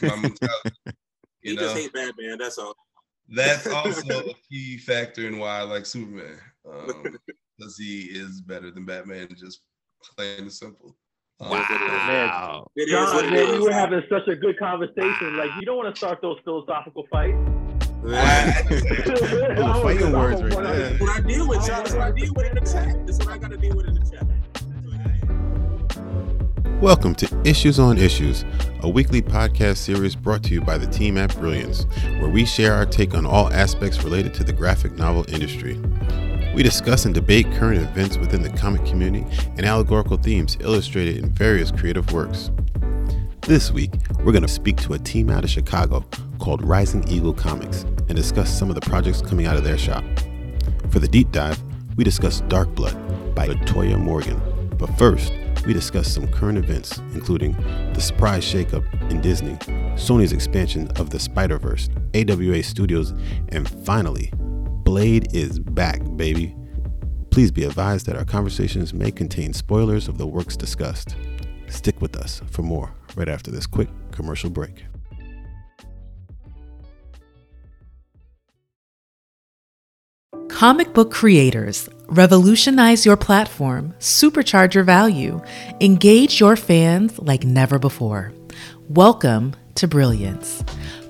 That's my mentality. You he know? just hate Batman. That's all. That's also a key factor in why I like Superman, because um, he is better than Batman. Just plain and simple. Um, wow, man, John, man, we were having such a good conversation. Like, you don't want to start those philosophical fights. fighting words right there. What I deal with, That's what I deal with in the chat. That's what I got to deal with in the chat. Welcome to Issues on Issues, a weekly podcast series brought to you by the team at Brilliance, where we share our take on all aspects related to the graphic novel industry. We discuss and debate current events within the comic community and allegorical themes illustrated in various creative works. This week, we're going to speak to a team out of Chicago called Rising Eagle Comics and discuss some of the projects coming out of their shop. For the deep dive, we discuss Dark Blood by Latoya Morgan. But first, we discuss some current events, including the surprise shakeup in Disney, Sony's expansion of the Spider Verse, AWA Studios, and finally, Blade is back, baby. Please be advised that our conversations may contain spoilers of the works discussed. Stick with us for more right after this quick commercial break. Comic book creators, revolutionize your platform, supercharge your value, engage your fans like never before. Welcome to Brilliance.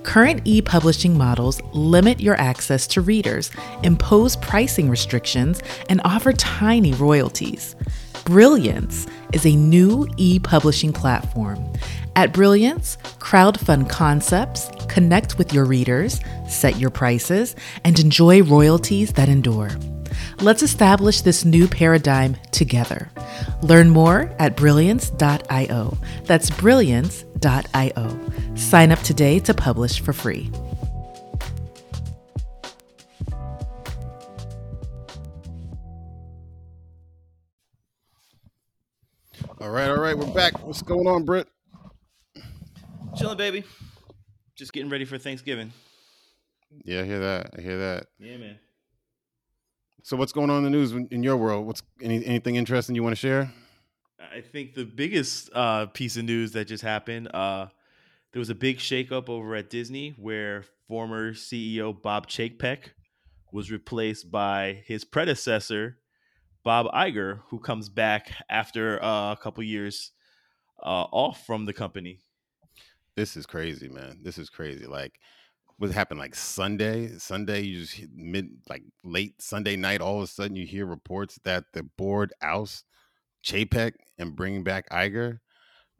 Current e publishing models limit your access to readers, impose pricing restrictions, and offer tiny royalties. Brilliance is a new e publishing platform. At Brilliance, crowdfund concepts, connect with your readers, set your prices, and enjoy royalties that endure. Let's establish this new paradigm together. Learn more at brilliance.io. That's brilliance.io. Sign up today to publish for free. All right, all right, we're back. What's going on, Britt? Chilling, baby. Just getting ready for Thanksgiving. Yeah, I hear that. I hear that. Yeah, man. So, what's going on in the news in your world? What's any, anything interesting you want to share? I think the biggest uh, piece of news that just happened. Uh, there was a big shakeup over at Disney where former CEO Bob Chapek was replaced by his predecessor, Bob Iger, who comes back after uh, a couple years uh, off from the company. This is crazy, man. This is crazy. Like, what happened like Sunday? Sunday, you just mid like late Sunday night. All of a sudden, you hear reports that the board ousts Chapek and bringing back Iger.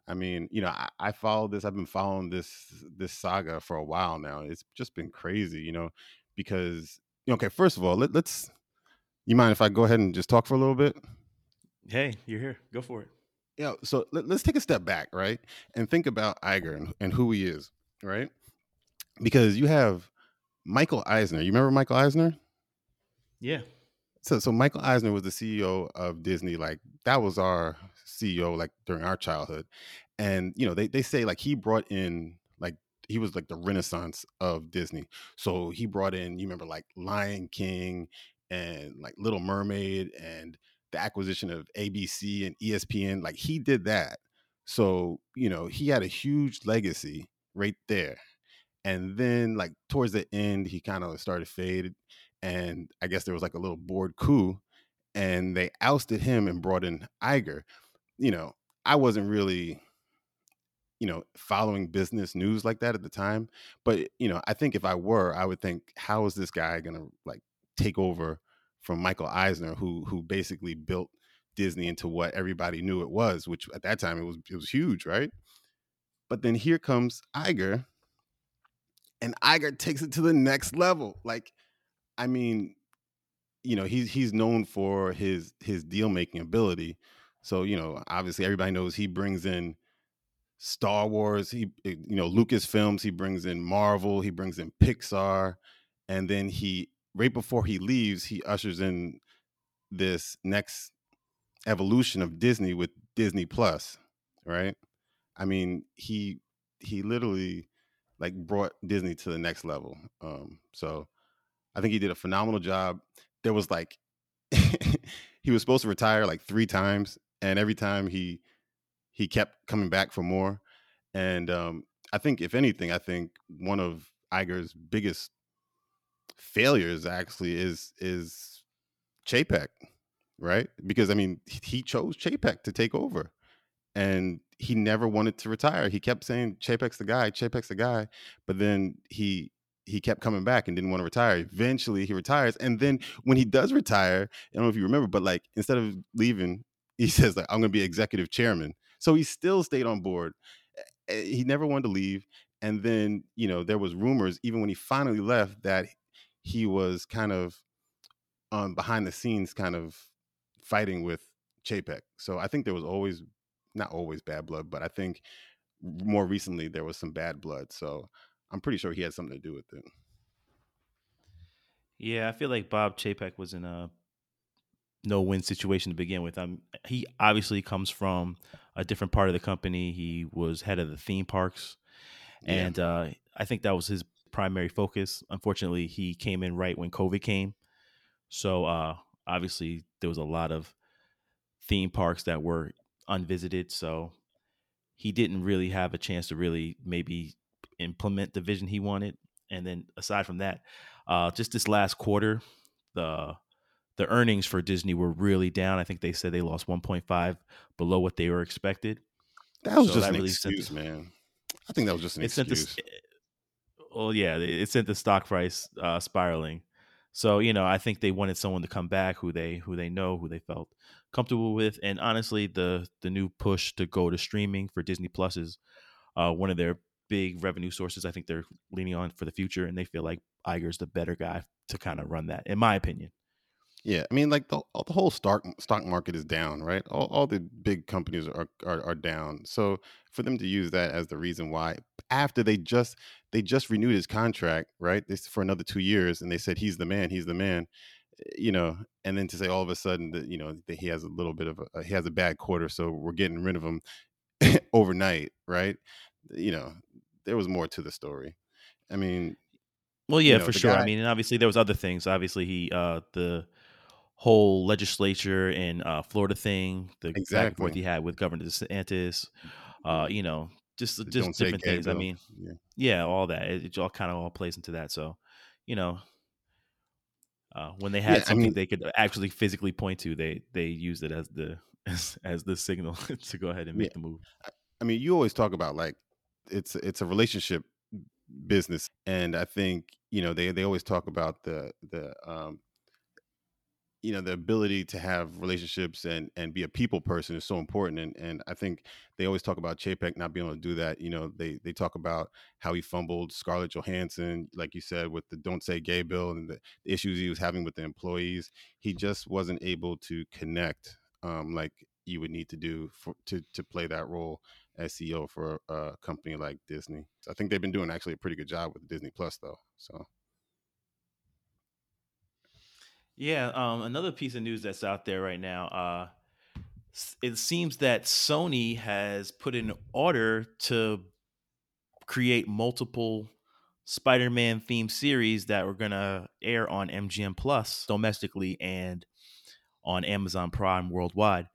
I mean, you know, I, I follow this. I've been following this this saga for a while now. It's just been crazy, you know, because okay. First of all, let, let's. You mind if I go ahead and just talk for a little bit? Hey, you're here. Go for it. Yeah. So let, us take a step back, right, and think about Iger and, and who he is, right? Because you have Michael Eisner. You remember Michael Eisner? Yeah. So so Michael Eisner was the CEO of Disney. Like that was our CEO like during our childhood. And you know, they they say like he brought in like he was like the renaissance of Disney. So he brought in, you remember like Lion King and like Little Mermaid and the acquisition of ABC and ESPN. Like he did that. So, you know, he had a huge legacy right there. And then like towards the end, he kind of started faded. And I guess there was like a little board coup and they ousted him and brought in Iger. You know, I wasn't really, you know, following business news like that at the time. But, you know, I think if I were, I would think, how is this guy gonna like take over from Michael Eisner, who who basically built Disney into what everybody knew it was, which at that time it was it was huge, right? But then here comes Iger, and Iger takes it to the next level. Like, I mean, you know, he's he's known for his his deal making ability. So, you know, obviously everybody knows he brings in Star Wars, he eh, you know, Lucasfilms, he brings in Marvel, he brings in Pixar, and then he right before he leaves, he ushers in this next evolution of Disney with Disney Plus, right? I mean, he he literally like brought Disney to the next level. Um, so I think he did a phenomenal job. There was like he was supposed to retire like three times, and every time he he kept coming back for more. And um, I think if anything, I think one of Iger's biggest failures actually is is Chapek, right? Because I mean, he chose Chapek to take over, and he never wanted to retire. He kept saying Chapek's the guy, Chapek's the guy, but then he he kept coming back and didn't want to retire. Eventually, he retires, and then when he does retire, I don't know if you remember, but like instead of leaving, he says like I'm going to be executive chairman. So he still stayed on board. He never wanted to leave, and then you know there was rumors even when he finally left that he was kind of um, behind the scenes, kind of fighting with Chapek. So I think there was always not always bad blood, but I think more recently there was some bad blood. So I'm pretty sure he had something to do with it. Yeah, I feel like Bob Chapek was in a no-win situation to begin with. Um, he obviously comes from a different part of the company. He was head of the theme parks, yeah. and uh, I think that was his primary focus. Unfortunately, he came in right when COVID came, so uh, obviously there was a lot of theme parks that were unvisited. So he didn't really have a chance to really maybe implement the vision he wanted. And then aside from that, uh, just this last quarter, the the earnings for Disney were really down. I think they said they lost 1.5 below what they were expected. That was so just that an really excuse, the, man. I think that was just an excuse. Sent the, well, yeah, it sent the stock price uh, spiraling. So you know, I think they wanted someone to come back who they who they know, who they felt comfortable with, and honestly, the the new push to go to streaming for Disney Plus is uh, one of their big revenue sources. I think they're leaning on for the future, and they feel like Iger's the better guy to kind of run that, in my opinion. Yeah, I mean, like the the whole stock stock market is down, right? All, all the big companies are, are are down. So for them to use that as the reason why, after they just they just renewed his contract, right? This for another two years, and they said he's the man, he's the man, eh, you know, and then to say all of a sudden that you know that he has a little bit of a he has a bad quarter, so we're getting rid of him overnight, right? You know, there was more to the story. I mean, well, yeah, you know, for sure. Guy, I mean, and obviously there was other things. Obviously, he uh the whole legislature in uh, Florida thing, the exactly. back and forth he had with Governor DeSantis, uh, you know, just just different things. Bill. I mean, yeah. yeah, all that it, it, all kind of all plays into that. So, you know, uh, when they had yeah, something I mean, they could actually physically point to, they they used it as the as, as the signal to go ahead and make yeah. the move. I mean, you always talk about like it's it's a relationship business, and I think you know they they always talk about the the um you know the ability to have relationships and and be a people person is so important and and I think they always talk about Chapek not being able to do that you know they they talk about how he fumbled Scarlett Johansson like you said with the don't say gay bill and the, issues he was having with the employees he just wasn't able to connect um, like you would need to do for, to to play that role as CEO for a company like Disney. I think they've been doing actually a pretty good job with Disney Plus though. So yeah, um, another piece of news that's out there right now. Uh, it seems that Sony has put in order to create multiple Spider-Man themed series that were gonna air on MGM Plus domestically and on Amazon Prime worldwide.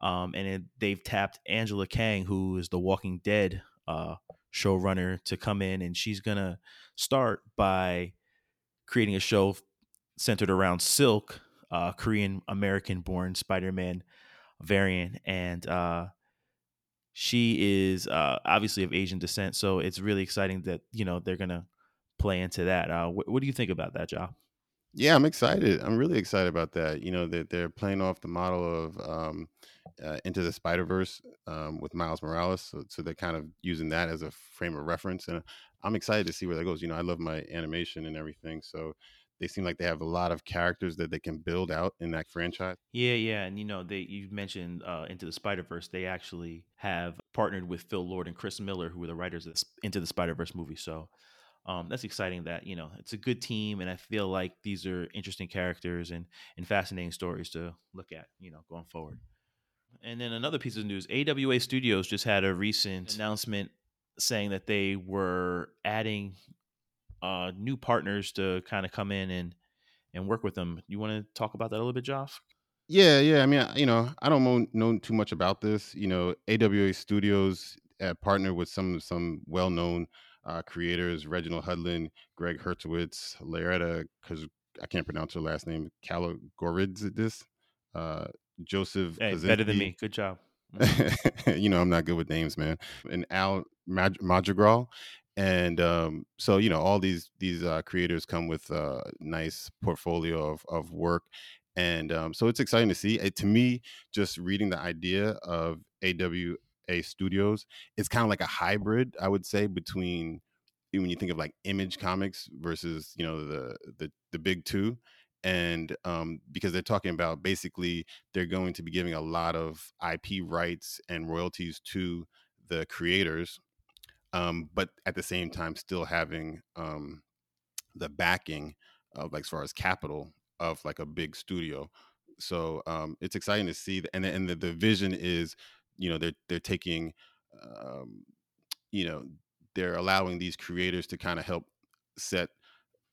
Um, and it, they've tapped Angela Kang, who is the Walking Dead uh, showrunner, to come in, and she's gonna start by creating a show centered around Silk, uh, Korean American born Spider Man variant. And uh, she is uh, obviously of Asian descent. So it's really exciting that, you know, they're going to play into that. Uh, wh- what do you think about that, Job? Yeah, I'm excited. I'm really excited about that. You know, that they're, they're playing off the model of um, uh, Into the Spider Verse um, with Miles Morales. So, so, they're kind of using that as a frame of reference. And I'm excited to see where that goes. You know, I love my animation and everything. So they seem like they have a lot of characters that they can build out in that franchise. Yeah, yeah, and you know, they you mentioned uh, Into the Spider Verse. They actually have partnered with Phil Lord and Chris Miller, who were the writers of Into the Spider Verse movie. So um, that's exciting. That you know, it's a good team, and I feel like these are interesting characters and and fascinating stories to look at. You know, going forward. And then another piece of news: AWA Studios just had a recent announcement saying that they were adding uh, new partners to kind of come in and and work with them. You want to talk about that a little bit, Josh? Yeah, yeah. I mean, you know, I don't know, know too much about this. You know, AWA Studios uh, partnered with some some well known uh, creators: Reginald Hudlin, Greg Hertzowitz, Loretta, because I can't pronounce her last name, Kalogoridzis, uh, Joseph. Hey, better than me. Good job. you know, I'm not good with names, man. And Al Mad- Madrigal, and um, so you know, all these these uh, creators come with a nice portfolio of of work, and um, so it's exciting to see. It, to me, just reading the idea of AWA Studios, it's kind of like a hybrid, I would say, between when you think of like Image Comics versus you know the the the big two and um, because they're talking about basically they're going to be giving a lot of IP rights and royalties to the creators, um, but at the same time still having um, the backing of like as far as capital of like a big studio. So um, it's exciting to see, and and the, the vision is, you know, they're they're taking, um, you know, they're allowing these creators to kind of help set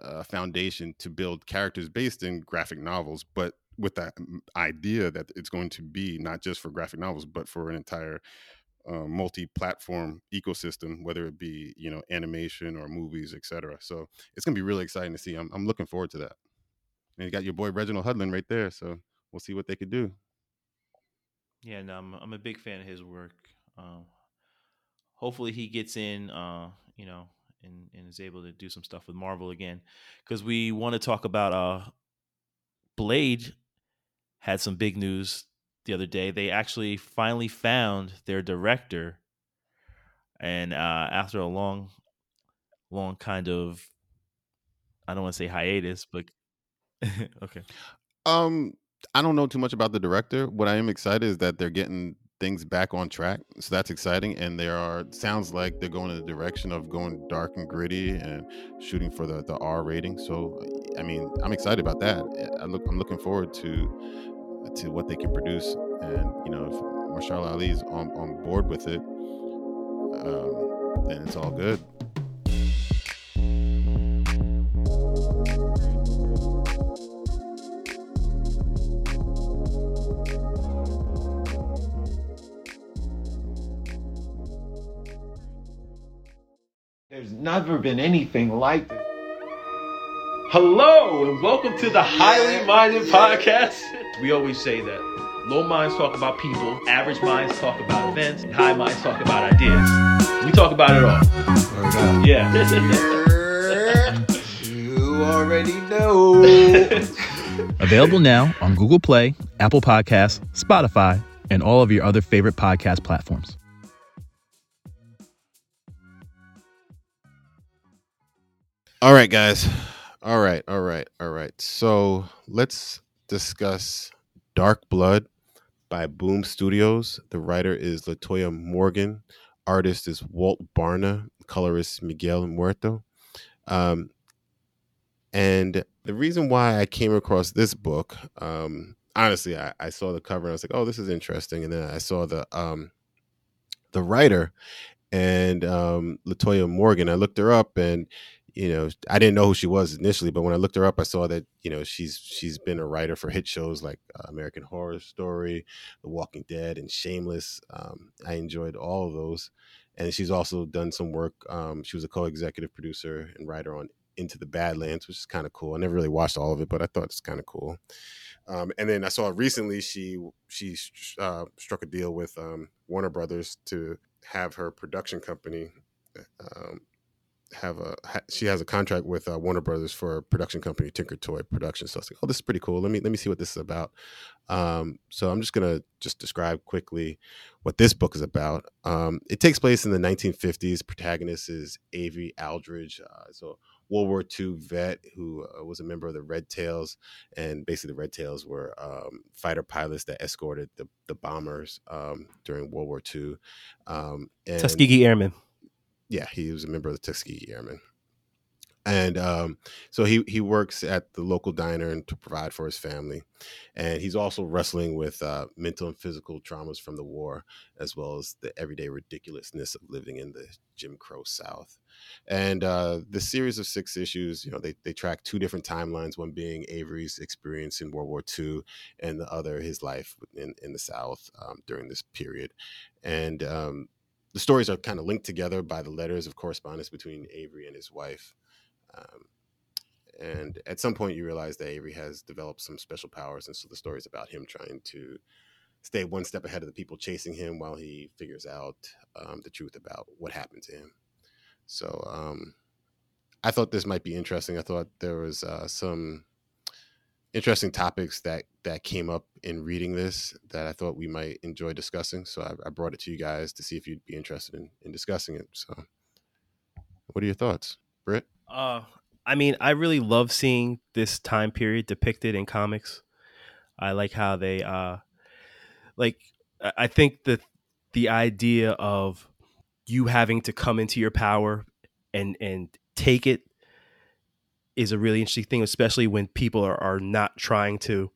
a foundation to build characters based in graphic novels, but with that idea that it's going to be not just for graphic novels, but for an entire uh, multi-platform ecosystem, whether it be you know animation or movies, etc. So it's to be really exciting to see. I'm, I'm looking forward to that. And you got your boy Reginald Hudlin right there, so we'll see what they could do. Yeah, no, I'm I'm a big fan of his work. Um, hopefully, he gets in. Uh, you know, and, and is able to do some stuff with Marvel again. Because we want to talk about uh, Blade had some big news the other day. They actually finally found their director, and uh, after a long, long kind of, I don't want to say hiatus, but okay. Um, I don't know too much about the director. What I am excited is that they're getting things back on track. So that's exciting. And there are sounds like they're going in the direction of going dark and gritty and shooting for the, the R rating. So I mean, I'm excited about that. I look I'm looking forward to to what they can produce. And you know, if Mahershala Ali's on, on board with it, um, then it's all good. There's never been anything like this. Hello, and welcome to the Highly Minded Podcast. We always say that low minds talk about people, average minds talk about events, and high minds talk about ideas. We talk about it all. Yeah. you already know. Available now on Google Play, Apple Podcasts, Spotify, and all of your other favorite podcast platforms. All right, guys. All right, all right, all right. So let's discuss Dark Blood by Boom Studios. The writer is Latoya Morgan. Artist is Walt Barna. Colorist Miguel Muerto. Um, and the reason why I came across this book, um, honestly, I, I, saw the cover and I was like, "Oh, this is interesting." And then I saw the um, the writer and um, Latoya Morgan. I looked her up, and you know, I didn't know who she was initially, but when I looked her up, I saw that you know she's she's been a writer for hit shows like uh, American Horror Story, The Walking Dead, and Shameless. Um, I enjoyed all of those, and she's also done some work. Um, she was a co-executive producer and writer on Into the Badlands, which is kind of cool. I never really watched all of it, but I thought it's kind of cool. Um, and then I saw recently she she uh, struck a deal with um, Warner Brothers to have her production company um, have a she has a contract with uh, Warner Brothers for a production company Tinker Toy Productions. So I was like, oh, this is pretty cool. Let me let me see what this is about. Um, so I'm just gonna just describe quickly what this book is about. Um, it takes place in the 1950s. Protagonist is Avery Aldridge. Uh, so World War II vet who uh, was a member of the Red Tails, and basically the Red Tails were um, fighter pilots that escorted the, the bombers um, during World War II. Um, Tuskegee Airmen yeah, he was a member of the Tuskegee Airmen. And um, so he he works at the local diner to provide for his family, and he's also wrestling with uh, mental and physical traumas from the war, as well as the everyday ridiculousness of living in the Jim Crow South. And uh, the series of six issues, you know, they they track two different timelines. One being Avery's experience in World War II, and the other his life in in the South um, during this period. And um, the stories are kind of linked together by the letters of correspondence between Avery and his wife. Um, and at some point, you realize that Avery has developed some special powers, and so the story is about him trying to stay one step ahead of the people chasing him while he figures out um, the truth about what happened to him. So um, I thought this might be interesting. I thought there was uh, some interesting topics that that came up in reading this that I thought we might enjoy discussing. So I, I brought it to you guys to see if you'd be interested in, in discussing it. So, what are your thoughts, Britt? Uh, I mean, I really love seeing this time period depicted in comics. I like how they, uh, like, I think that the idea of you having to come into your power and and take it is a really interesting thing, especially when people are, are not trying to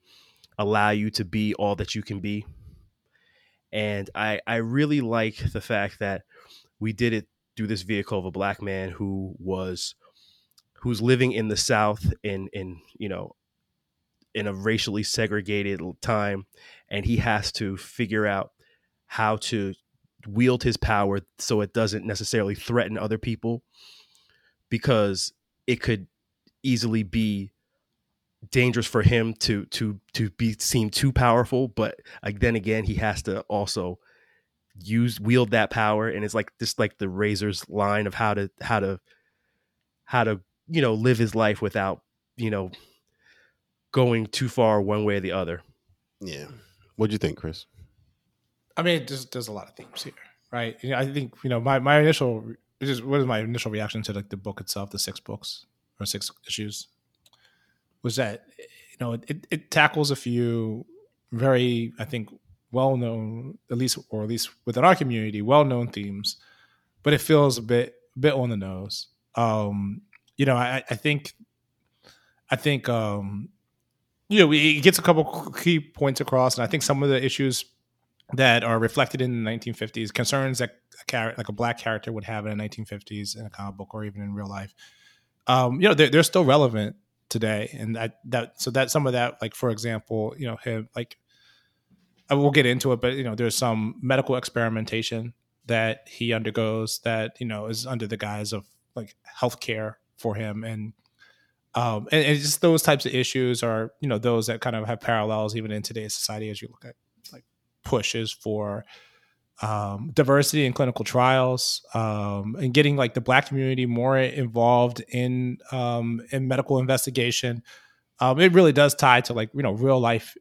allow you to be all that you can be. And I, I really like the fact that we did it through this vehicle of a black man who was who's living in the South in in you know in a racially segregated time, and he has to figure out how to wield his power so it doesn't necessarily threaten other people because it could easily be dangerous for him to to to be seem too powerful but like then again he has to also use wield that power and it's like just like the razor's line of how to how to how to you know live his life without you know going too far one way or the other. Yeah. What do you think chris? I mean there's, there's a lot of themes here right? I think you know my my initial just what is my initial reaction to like the book itself the six books or six issues was that you know it, it tackles a few very I think well known at least or at least within our community well known themes, but it feels a bit a bit on the nose. Um, you know, I, I think I think um, you know it gets a couple key points across, and I think some of the issues that are reflected in the 1950s concerns that a character like a black character would have in the 1950s in a comic book or even in real life um, you know, they're, they're still relevant today. And that, that, so that some of that, like, for example, you know, him, like, I will get into it, but, you know, there's some medical experimentation that he undergoes that, you know, is under the guise of like healthcare for him. And, um, and, and just those types of issues are, you know, those that kind of have parallels even in today's society as you look at like pushes for, um, diversity in clinical trials um, and getting like the black community more involved in um, in medical investigation. Um, it really does tie to like you know real life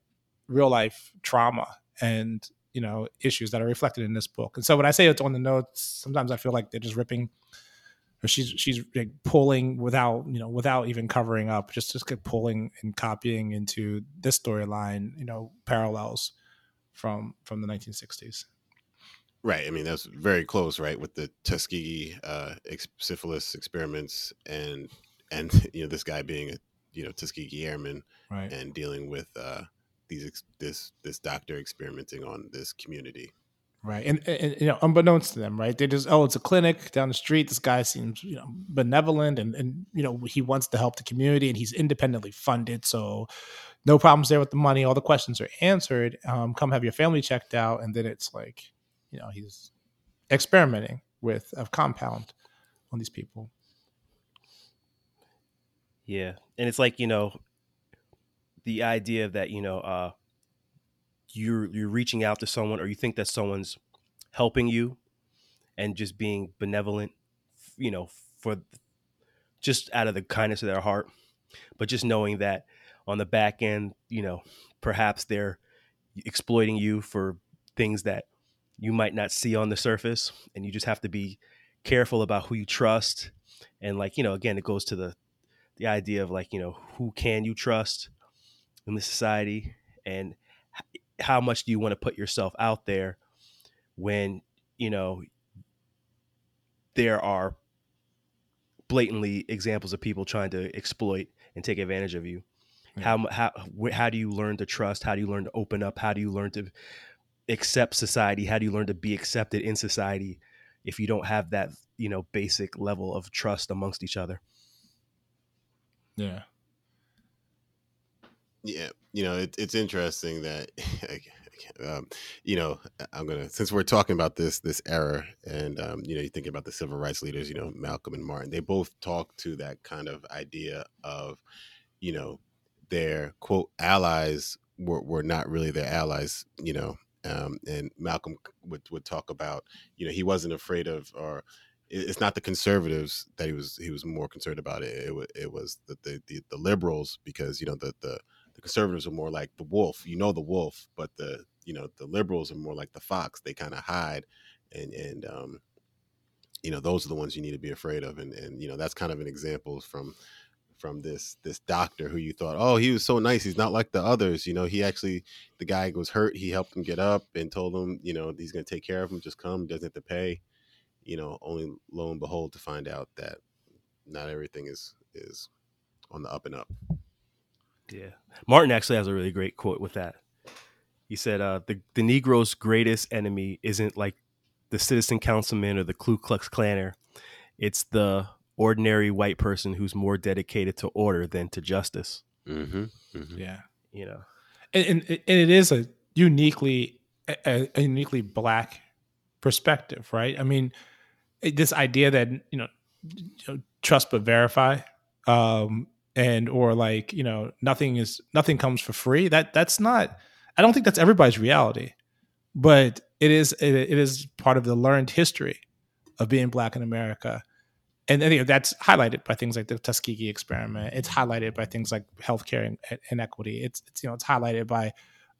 real life trauma and you know issues that are reflected in this book. And so when I say it's on the notes, sometimes I feel like they're just ripping or she's she's like pulling without you know without even covering up, just just pulling and copying into this storyline, you know, parallels from from the 1960s. Right. I mean, that's very close, right, with the Tuskegee uh, ex- syphilis experiments, and and you know this guy being a you know Tuskegee airman, right, and dealing with uh, these ex- this this doctor experimenting on this community, right, and, and, you know unbeknownst to them, right, they just oh it's a clinic down the street. This guy seems you know benevolent, and and you know he wants to help the community, and he's independently funded, so no problems there with the money. All the questions are answered. Um, come have your family checked out, and then it's like you know he's experimenting with a compound on these people. Yeah. And it's like you know the idea that you know uh you're you're reaching out to someone or you think that someone's helping you and just being benevolent you know for just out of the kindness of their heart but just knowing that on the back end you know perhaps they're exploiting you for things that you might not see on the surface and you just have to be careful about who you trust. And like you know again it goes to the the idea of like you know who can you trust in this society? And how much do you want to put yourself out there when you know there are blatantly examples of people trying to exploit and take advantage of you? Yeah. how how how do you learn to trust? How do you learn to open up? How do you learn to accept society? How do you learn to be accepted in society if you don't have that, you know, basic level of trust amongst each other? Yeah. Yeah, you know, it, it's interesting that um, you know, I'm gonna since we're talking about this this era, and um, you know, you think about the civil rights leaders, you know, Malcolm and Martin. They both talk to that kind of idea of, you know, their quote allies were, were not really their allies, you know. Um, and Malcolm would would talk about, you know, he wasn't afraid of or it's not the conservatives that he was he was more concerned about it. It, it was the, the, the the liberals because you know the the the conservatives are more like the wolf. You know the wolf, but the you know the liberals are more like the fox. They kind of hide, and and um, you know those are the ones you need to be afraid of. And and you know that's kind of an example from from this this doctor who you thought, oh, he was so nice. He's not like the others. You know, he actually the guy was hurt. He helped him get up and told him, you know, he's going to take care of him. Just come. Doesn't have to pay. You know, only lo and behold to find out that not everything is is on the up and up. Yeah. Martin actually has a really great quote with that. He said, uh, the, the Negro's greatest enemy isn't like the citizen councilman or the Ku Klux Klaner. It's the ordinary white person who's more dedicated to order than to justice. Mm-hmm. Mm-hmm. Yeah. You know, and, and, and it is a uniquely, a, a uniquely black perspective, right? I mean, this idea that, you know, trust but verify um, and or like you know nothing is nothing comes for free that that's not i don't think that's everybody's reality but it is it, it is part of the learned history of being black in america and, you know, that's highlighted by things like the tuskegee experiment. It's highlighted by things like healthcare inequity. It's, it's you know it's highlighted by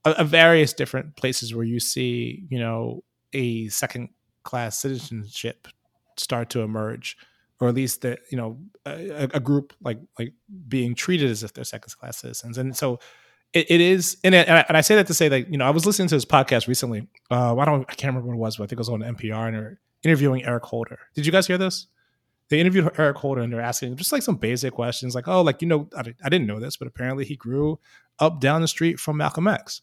a, a various different places where you see you know a second class citizenship start to emerge or at least that you know a, a, group like like being treated as if they're second class citizens. And so it, it is and, it, and, I, and, I, say that to say that you know I was listening to this podcast recently. Uh, I don't I can't remember what it was but I think it was on NPR and they're interviewing Eric Holder. Did you guys hear this they interviewed Eric Holder and they're asking just like some basic questions like oh like you know I, I didn't know this but apparently he grew up down the street from Malcolm X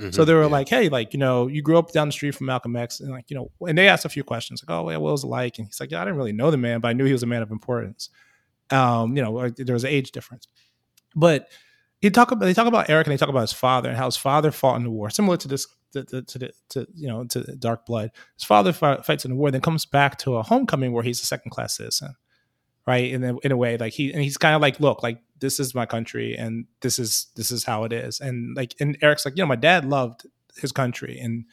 Mm-hmm, so they were yeah. like, "Hey, like you know, you grew up down the street from Malcolm X, and like you know," and they asked a few questions, like, "Oh, yeah, what was it like?" And he's like, "Yeah, I didn't really know the man, but I knew he was a man of importance." Um, you know, there was an age difference, but he talk about they talk about Eric and they talk about his father and how his father fought in the war, similar to this to, to, to, to you know to Dark Blood. His father fights in the war, then comes back to a homecoming where he's a second class citizen, right? And then in a way, like he and he's kind of like, look, like this is my country and this is this is how it is and like and eric's like you know my dad loved his country and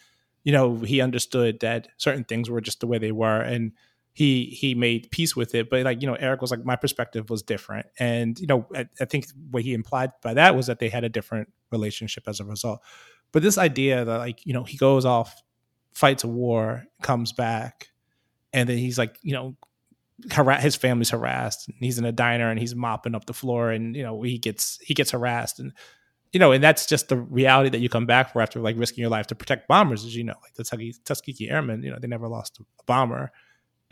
you know he understood that certain things were just the way they were and he he made peace with it but like you know eric was like my perspective was different and you know I, I, think what he implied by that was that they had a different relationship as a result but this idea that like you know he goes off fights a war comes back and then he's like you know his family's harassed. He's in a diner and he's mopping up the floor, and you know he gets he gets harassed, and you know, and that's just the reality that you come back for after like risking your life to protect bombers, as you know, like the Tuskegee, Tuskegee Airmen. You know, they never lost a bomber,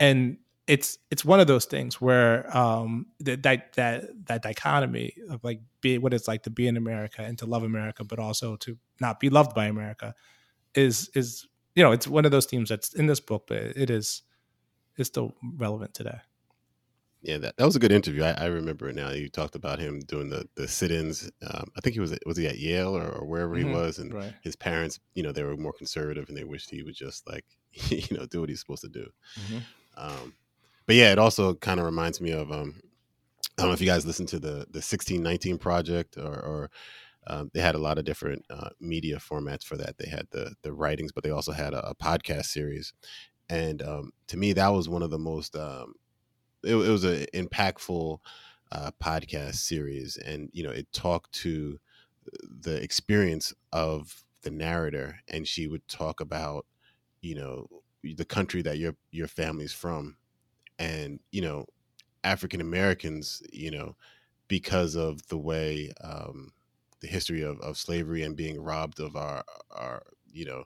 and it's it's one of those things where um that that that, that dichotomy of like be what it's like to be in America and to love America, but also to not be loved by America, is is you know it's one of those themes that's in this book, but it is is still relevant today. Yeah, that, that was a good interview. I, I remember it now. You talked about him doing the the sit-ins. Um, I think he was was he at Yale or, or wherever mm-hmm. he was, and right. his parents, you know, they were more conservative and they wished he would just like, you know, do what he's supposed to do. Mm-hmm. Um, but yeah, it also kind of reminds me of um, I don't know if you guys listened to the the sixteen nineteen project or, or um, they had a lot of different uh, media formats for that. They had the the writings, but they also had a, a podcast series, and um, to me that was one of the most um, it, it, was an impactful uh, podcast series. And you know it talked to the experience of the narrator and she would talk about you know the country that your your family's from and you know african americans you know because of the way um, the history of, of slavery and being robbed of our our you know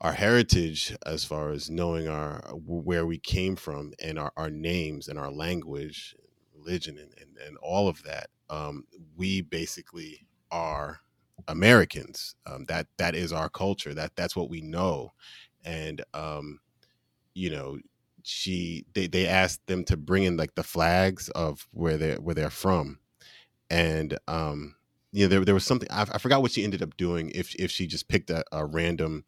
our heritage as far as knowing our where we came from and our, our names and our language religion and, and, and all of that um, we basically are americans. Um, that that is our culture. That that's what we know. And um, you know she they, they asked them to bring in like the flags of where they where they're from and um you know, there there was something I, I forgot what she ended up doing. If if she just picked a, a random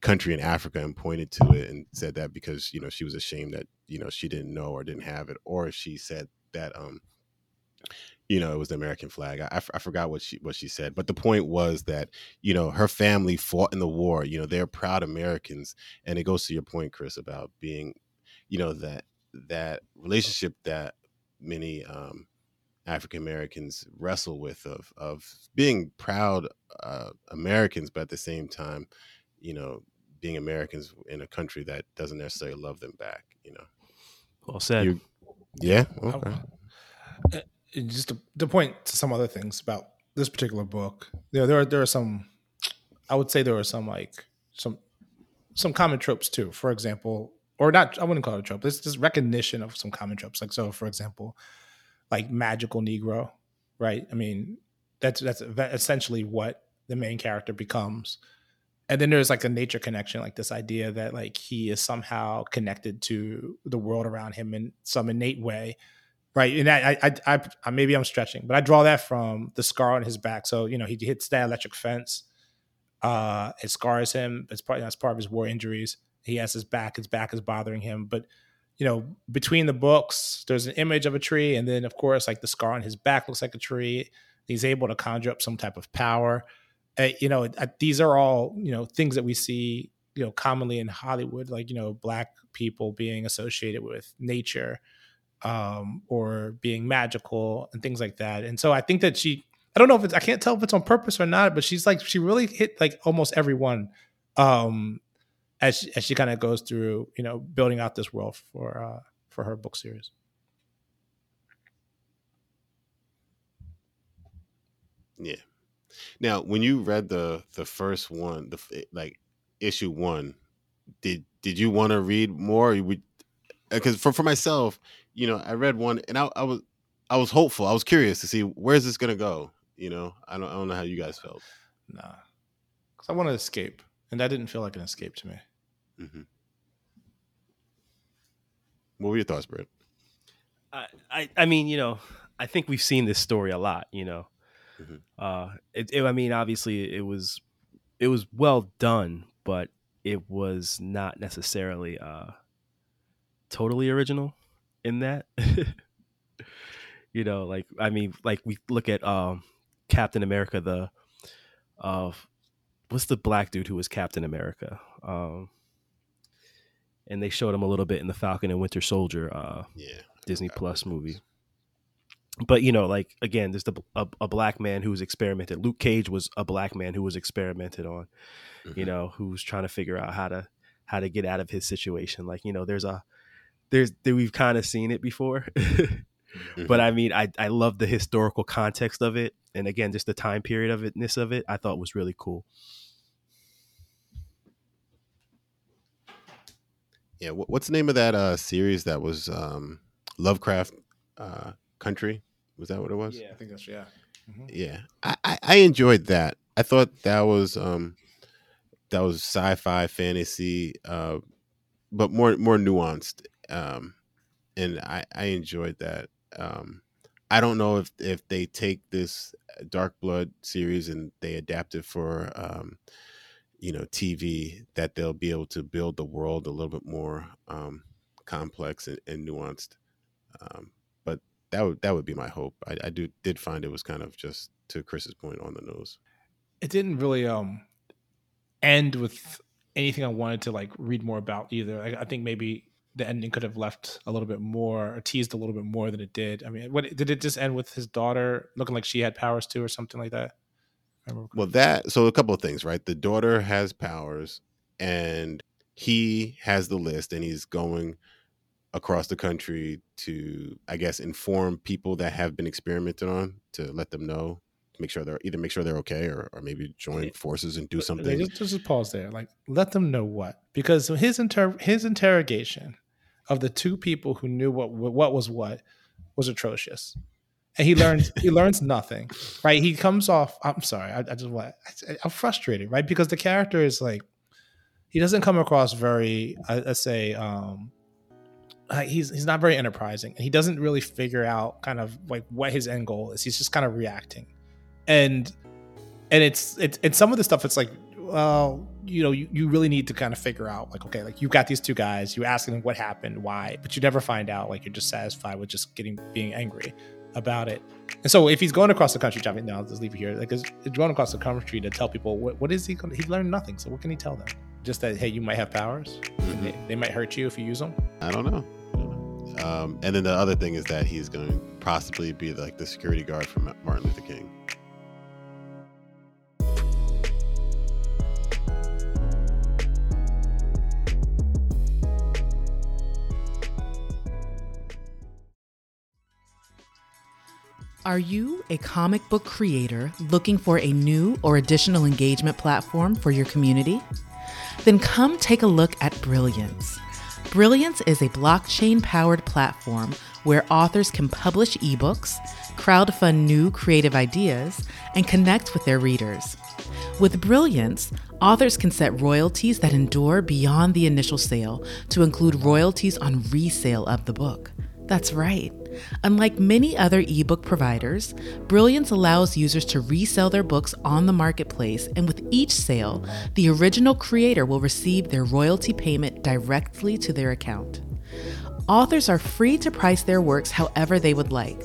country in Africa and pointed to it and said that because you know she was ashamed that you know she didn't know or didn't have it, or she said that um you know it was the American flag. I, I forgot what she what she said, but the point was that you know her family fought in the war. You know they're proud Americans, and it goes to your point, Chris, about being you know that that relationship that many um African Americans wrestle with of of being proud uh, Americans, but at the same time, you know, being Americans in a country that doesn't necessarily love them back. You know. Well said. You, yeah. Okay. Uh, just to, to, point to some other things about this particular book, you know, there are there are some. I would say there are some like some some common tropes too. For example, or not. I wouldn't call it a trope. This just recognition of some common tropes. Like so, for example, like magical Negro, right? I mean, that's that's essentially what the main character becomes. And then there's like a nature connection, like this idea that like he is somehow connected to the world around him in some innate way, right? And I, I, I, I maybe I'm stretching, but I draw that from the scar on his back. So you know, he hits that electric fence. Uh, it scars him. It's part that's part of his war injuries. He has his back. His back is bothering him, but you know, between the books, there's an image of a tree, and then of course, like the scar on his back looks like a tree. He's able to conjure up some type of power. Uh, you know, uh, these are all you know things that we see you know commonly in Hollywood, like you know, black people being associated with nature um, or being magical and things like that. And so I think that she, I don't know if it's, I can't tell if it's on purpose or not, but she's like, she really hit like almost everyone um, as she, as she kind of goes through, you know, building out this world for uh, for her book series. Yeah. Now, when you read the the first one, the like issue one, did did you want to read more? You would because for for myself, you know, I read one and I, I was I was hopeful. I was curious to see where's this gonna go. You know, I don't I don't know how you guys felt. Nah, because I want to escape, and that didn't feel like an escape to me. Mm-hmm. What were your thoughts, Brett? I, I, I mean, you know, I think we've seen this story a lot. You know, mm-hmm. uh, it, it, I mean, obviously, it was it was well done, but it was not necessarily uh, totally original in that. you know, like I mean, like we look at um, Captain America, the uh, what's the black dude who was Captain America? Um, and they showed him a little bit in the Falcon and Winter Soldier uh, yeah, Disney Plus movie. But you know, like again, there's the a, a, black man who was experimented. Luke Cage was a black man who was experimented on. Mm-hmm. You know, who's trying to figure out how to how to get out of his situation. Like you know, there's a there's there, we've kind of seen it before. mm-hmm. But I mean, I I love the historical context of it, and again, just the time period of itness of it. I thought was really cool. Yeah, what's the name of that uh, series that was um, Lovecraft uh, Country? Was that what it was? Yeah, I think that's yeah. Mm-hmm. Yeah, I, I, I enjoyed that. I thought that was um, that was sci-fi fantasy, uh, but more more nuanced, um, and I I enjoyed that. Um, I don't know if if they take this Dark Blood series and they adapt it for um, you know TV that they'll be able to build the world a little bit more um, complex and, and nuanced. Um, but that would that would be my hope. I, I do did find it was kind of just to Chris's point on the nose. It didn't really um end with anything I wanted to like read more about either. I, I think maybe the ending could have left a little bit more or teased a little bit more than it did. I mean, what did it just end with his daughter looking like she had powers too or something like that? Well, that so a couple of things, right? The daughter has powers, and he has the list, and he's going across the country to, I guess, inform people that have been experimented on to let them know, to make sure they're either make sure they're okay or, or maybe join forces and do something. Just, just pause there. Like, let them know what? Because his inter his interrogation of the two people who knew what what was what was atrocious and he learns he learns nothing right? He comes off i'm sorry i, I just want i'm frustrated right? Because the character is like he doesn't come across very i, I say um he's he's not very enterprising. And he doesn't really figure out kind of like what his end goal is. He's just kind of reacting. And and it's it's and some of the stuff it's like well you know you, you really need to kind of figure out like okay like you've got these two guys you asking them what happened why but you never find out like you're just satisfied with just getting being angry about it and so if he's going across the country John, no, I'll just leave it here like he's going across the country to tell people what, what is he going to he learned nothing so what can he tell them just that hey you might have powers mm-hmm. they, they might hurt you if you use them i don't know um, and then the other thing is that he's going to possibly be like the security guard for Martin Luther King. Are you a comic book creator looking for a new or additional engagement platform for your community? Then come take a look at Brilliance. Brilliance is a blockchain powered platform where authors can publish ebooks, crowdfund new creative ideas, and connect with their readers. With Brilliance, authors can set royalties that endure beyond the initial sale to include royalties on resale of the book. That's right. Unlike many other ebook providers, Brilliance allows users to resell their books on the marketplace, and with each sale, the original creator will receive their royalty payment directly to their account. Authors are free to price their works however they would like.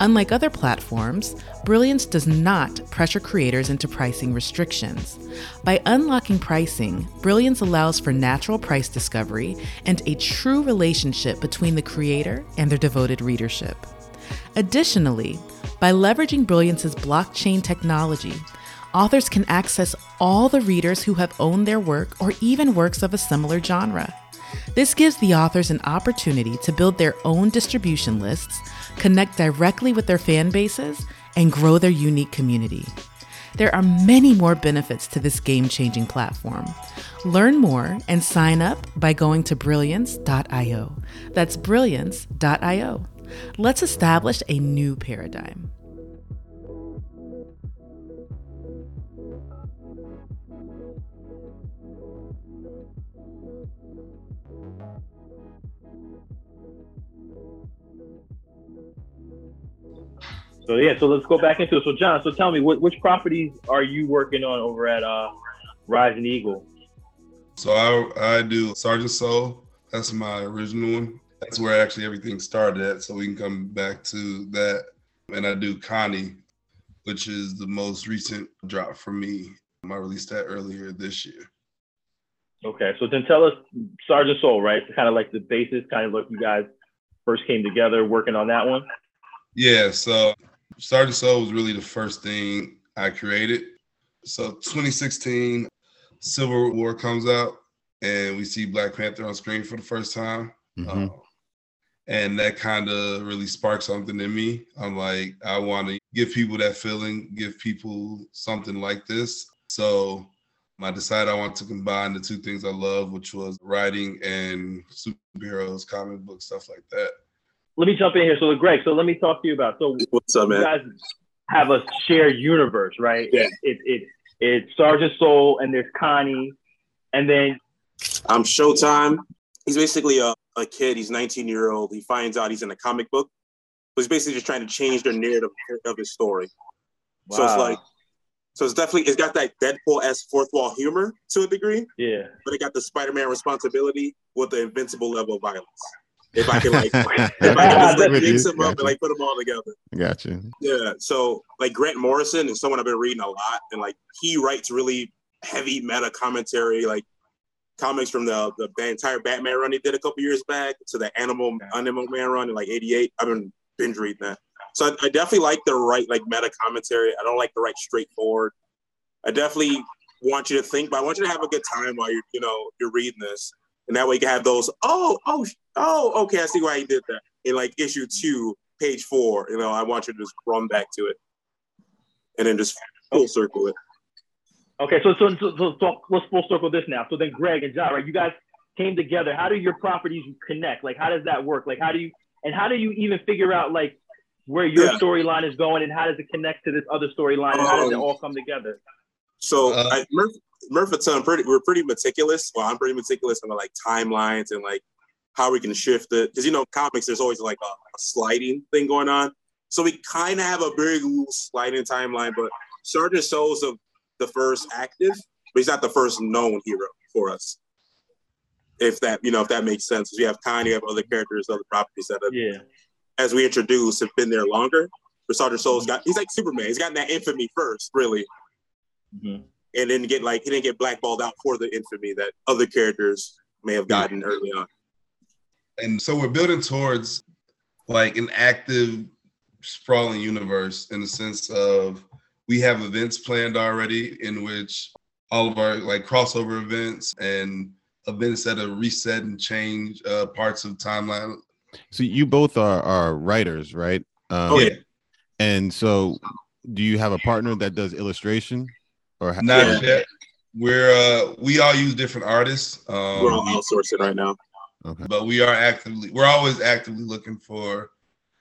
Unlike other platforms, Brilliance does not pressure creators into pricing restrictions. By unlocking pricing, Brilliance allows for natural price discovery and a true relationship between the creator and their devoted readership. Additionally, by leveraging Brilliance's blockchain technology, authors can access all the readers who have owned their work or even works of a similar genre. This gives the authors an opportunity to build their own distribution lists, connect directly with their fan bases, and grow their unique community. There are many more benefits to this game changing platform. Learn more and sign up by going to brilliance.io. That's brilliance.io. Let's establish a new paradigm. So yeah, so let's go back into it. So John, so tell me, what, which properties are you working on over at uh, Rising Eagle? So I I do Sergeant Soul. That's my original one. That's where actually everything started at. So we can come back to that. And I do Connie, which is the most recent drop for me. I released that earlier this year. Okay, so then tell us Sergeant Soul, right? Kind of like the basis, kind of like you guys first came together working on that one. Yeah, so Sergeant Soul was really the first thing I created. So 2016, Civil War comes out, and we see Black Panther on screen for the first time. Mm-hmm. Um, and that kind of really sparked something in me. I'm like, I want to give people that feeling, give people something like this. So I decided I want to combine the two things I love, which was writing and superheroes, comic book stuff like that let me jump in here. So, Greg, so let me talk to you about. So, what's up, man? You guys have a shared universe, right? Yeah. It, it, it, it's Sergeant Soul, and there's Connie, and then I'm Showtime. He's basically a, a kid. He's 19 year old. He finds out he's in a comic book. So he's basically just trying to change the narrative of his story. Wow. So it's like, so it's definitely it's got that Deadpool s fourth wall humor to a degree. Yeah. But it got the Spider Man responsibility with the invincible level of violence if I can like if I can just like mix them up and like put them all together. Gotcha. Yeah. So like Grant Morrison is someone I've been reading a lot, and like he writes really heavy meta commentary, like comics from the the, the entire Batman run he did a couple years back to the Animal Animal Man run in like '88. I've been binge reading that. So I, I definitely like the right like meta commentary. I don't like the right straightforward. I definitely want you to think, but I want you to have a good time while you're you know you're reading this and that way you can have those. Oh, oh, oh. Okay, I see why he did that. In like issue two, page four, you know, I want you to just run back to it, and then just full circle it. Okay, so so, so, so, so let's full circle this now. So then, Greg and John, right? You guys came together. How do your properties connect? Like, how does that work? Like, how do you and how do you even figure out like where your yeah. storyline is going and how does it connect to this other storyline and how does it um, all come together? So uh, I, Murph, Murph and Son, pretty, we're pretty meticulous. Well, I'm pretty meticulous on the like timelines and like how we can shift it. Because you know, comics, there's always like a, a, sliding thing going on. So we kind of have a very loose sliding timeline, but Sergeant Soul's of the first active, but he's not the first known hero for us. If that you know, if that makes sense, we have kind of other characters, other properties that have, Yeah. as we introduce, have been there longer. But Sergeant Soul's got he's like Superman. He's gotten that infamy first, really, Mhm. and then get like he didn't get blackballed out for the infamy that other characters may have gotten early on. and so we're building towards like an active sprawling universe in the sense of we have events planned already in which all of our like crossover events and events that are reset and change uh, parts of the timeline So you both are are writers, right? Um, Oh, yeah. And so, do you have a partner that does illustration, or ha- not yet we're uh we all use different artists um We're all outsourcing right now. Okay. but we are actively we're always actively looking for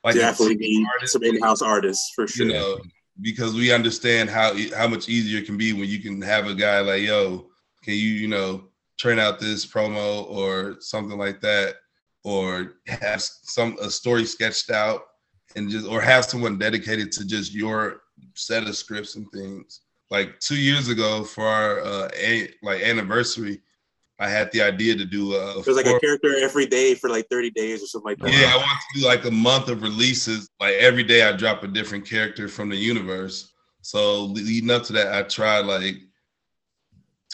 like Definitely need some in-house artists for sure. you know, because we understand how e- how much easier it can be when you can have a guy like, yo, can you, you know, turn out this promo or something like that, or have some a story sketched out and just or have someone dedicated to just your set of scripts and things. Like two years ago for our uh, a, like anniversary, I had the idea to do a It was like a character every day for like 30 days or something like that. yeah, I want to do like a month of releases. Like every day, I drop a different character from the universe. So leading up to that, I tried like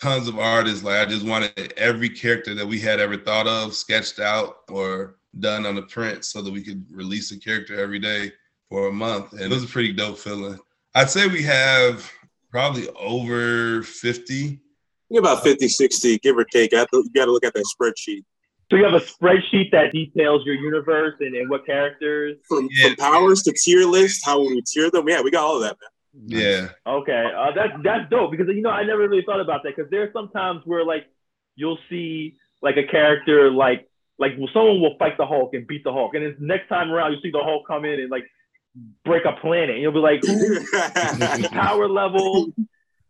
tons of artists. Like I just wanted every character that we had ever thought of sketched out or done on the print, so that we could release a character every day for a month. And it was a pretty dope feeling. I'd say we have probably over fifty. Think about 50, 60, give or take. I have to- You got to look at that spreadsheet. So you have a spreadsheet that details your universe and, and what characters. From, from powers to tier list, how we tier them. Yeah, we got all of that, man. Yeah. Okay, uh, that's that's dope because you know I never really thought about that because there are some times where like you'll see like a character like like well, someone will fight the Hulk and beat the Hulk, and then next time around you see the Hulk come in and like break a planet, you'll be like, power level?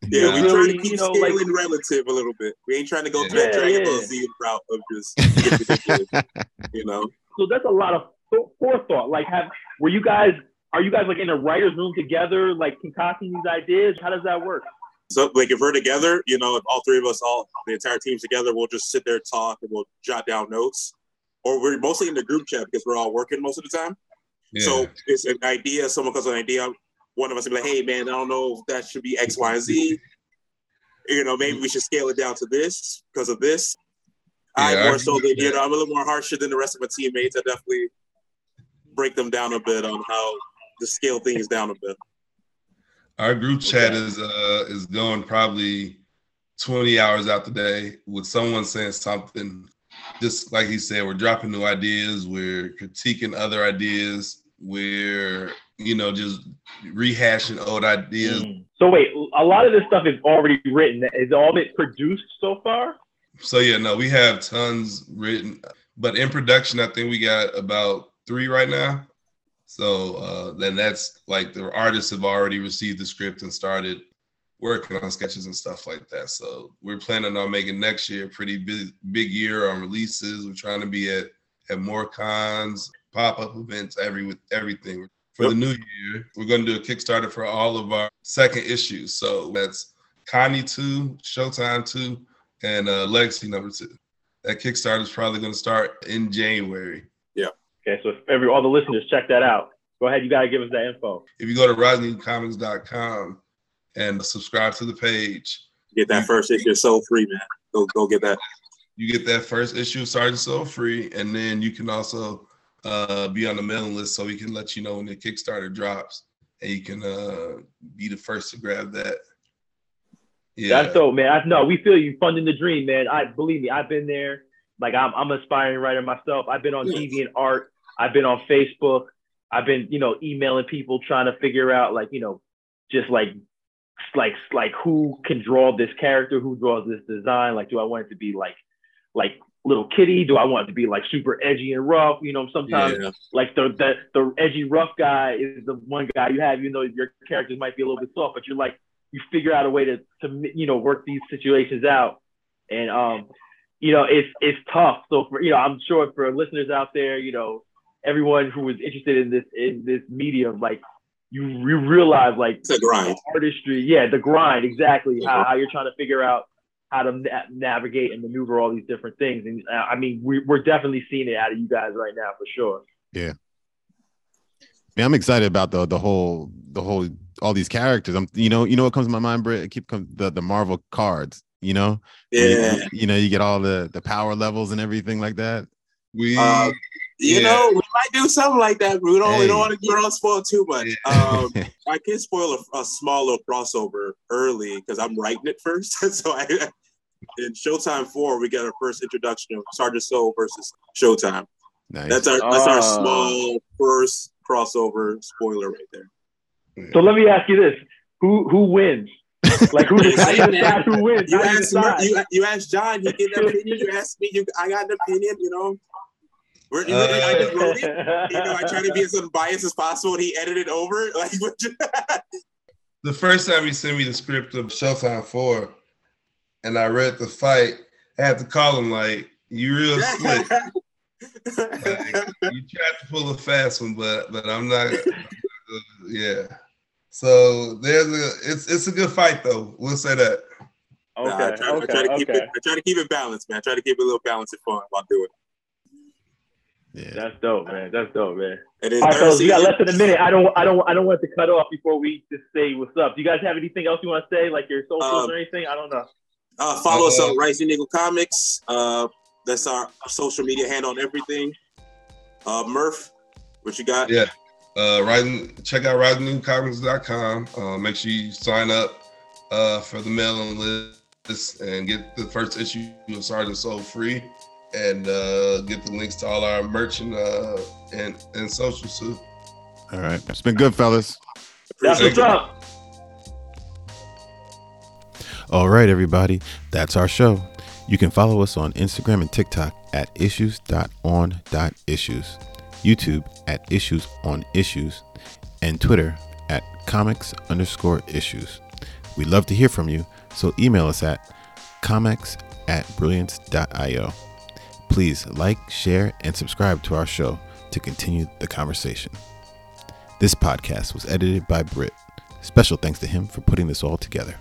Yeah, we Really, try to keep you know, scaling like- relative a little bit. We ain't trying to go to Yeah, that Dragon yeah. Ball Z route of just you know. So that's a lot of th- forethought. Like, have were you guys? Are you guys like in a writers' room together, like concocting these ideas? How does that work? So like if we're together, you know, if all three of us, all the entire team's together, we'll just sit there, talk, and we'll jot down notes. Or we're mostly in the group chat because we're all working most of the time. So it's an idea. Someone comes with an idea. One of us will be like, "Hey, man, I don't know if that should be X, Y, and Z. You know, maybe we should scale it down to this because of this." Yeah, I more I so than you know, I'm a little more harsher than the rest of my teammates. I definitely break them down a bit on how to scale things down a bit. Our group chat is uh is going probably 20 hours out the day with someone saying something. Just like he said, we're dropping new ideas, we're critiquing other ideas, we're you know just rehashing old ideas. So wait, a lot of this stuff is already written. Is all of it produced so far? So yeah, no, we have tons written, but in production, I think we got about three right now. So uh, then that's like the artists have already received the script and started working on sketches and stuff like that. So we're planning on making next year a pretty big big year on releases. We're trying to be at at more cons, pop up events, every with everything. For the new year, we're going to do a Kickstarter for all of our second issues. So that's Connie two, Showtime two, and uh, Legacy number two. That Kickstarter is probably going to start in January. Yeah. Okay, so if every all the listeners check that out. Go ahead, you gotta give us that info. If you go to RisingComics.com and subscribe to the page, Get that first issue so free, man. Go go get that. you get that first issue of Sergeant Soul free, and then you can also uh, be on the mailing list so we can let you know when the Kickstarter drops, and you can uh, be the first to grab that. Yeah, That's dope, man. I know we feel you funding the dream, man. I believe me, I've been there. Like I'm I'm an aspiring writer myself. I've been on Deviant Art, I've been on Facebook, I've been, you know, emailing people trying to figure out like, you know, just like like like who can draw this character, who draws this design. Like, do I want it to be like like little kitty? Do I want it to be like super edgy and rough? You know, sometimes Yeah. like the, the the edgy rough guy is the one guy you have, even though your characters might be a little bit soft, but you're like you figure out a way to to you know work these situations out, and um, you know it's it's tough. So for you know, I'm sure for listeners out there, you know, everyone who was interested in this in this medium, like you, you realize like a grind. artistry, yeah, the grind, exactly how, how you're trying to figure out how to na- navigate and maneuver all these different things. And uh, I mean, we, we're definitely seeing it out of you guys right now for sure. Yeah. Man, I'm excited about the the whole the whole all these characters. I'm you know you know what comes to my mind, Britt. It keep come the the Marvel cards. You know, Where you- Yeah. you, know you get all the the power levels and everything like that. We Uh, You Yeah. know, we might do something like that, but we don't. We don't want to get on spoil too much. Um, I can spoil a, a small little crossover early because I'm writing it first. so I, in Showtime four, we get our first introduction of Sergeant Soul versus Showtime. nice. That's our that's our Ah. small first crossover spoiler right there. So let me ask you this: Who who wins? Like who how you decide who wins? You How you asked you, you asked John, he gave an opinion. You asked me, you I got an opinion. You know, We're, you know, I just wrote it. You know, I try to be as unbiased as possible, and he edited over. Like, the first time he sent me the script of Showtime Four, and I read the fight, I had to call him like, "You real slick." Like, you tried to pull a fast one, but but I'm not. yeah. So there's a it's it's a good fight though. We'll say that. Okay, Nah, I try, I okay, try to keep okay. it. I try to keep it balanced, man. I try to keep it a little balanced and fun while doing. Yeah. That's dope, man. That's dope, man. And then All right, third fellas, we got less than a minute. I don't, I don't, I don't want to cut off before we just say what's up. Do you guys have anything else you want to say, like your socials Um, or anything? I don't know. Uh, follow us Uh, on Rising Eagle Comics. Uh, that's our social media handle on everything. Uh, Murph, what you got? Yeah. Uh, writing, check out risingeaglecomics.com. Uh, make sure you sign up uh, for the mailing list and get the first issue of Sergeant Soul free, and uh, get the links to all our merch and uh, and and socials too. All right. It's been good, fellas. That's what's up. All right, everybody. That's our show. You can follow us on Instagram and TikTok at issues.on.issues, YouTube at issues on issues, and Twitter at comics underscore issues. We'd love to hear from you, so email us at comics at brilliance.io. Please like, share, and subscribe to our show to continue the conversation. This podcast was edited by Britt. Special thanks to him for putting this all together.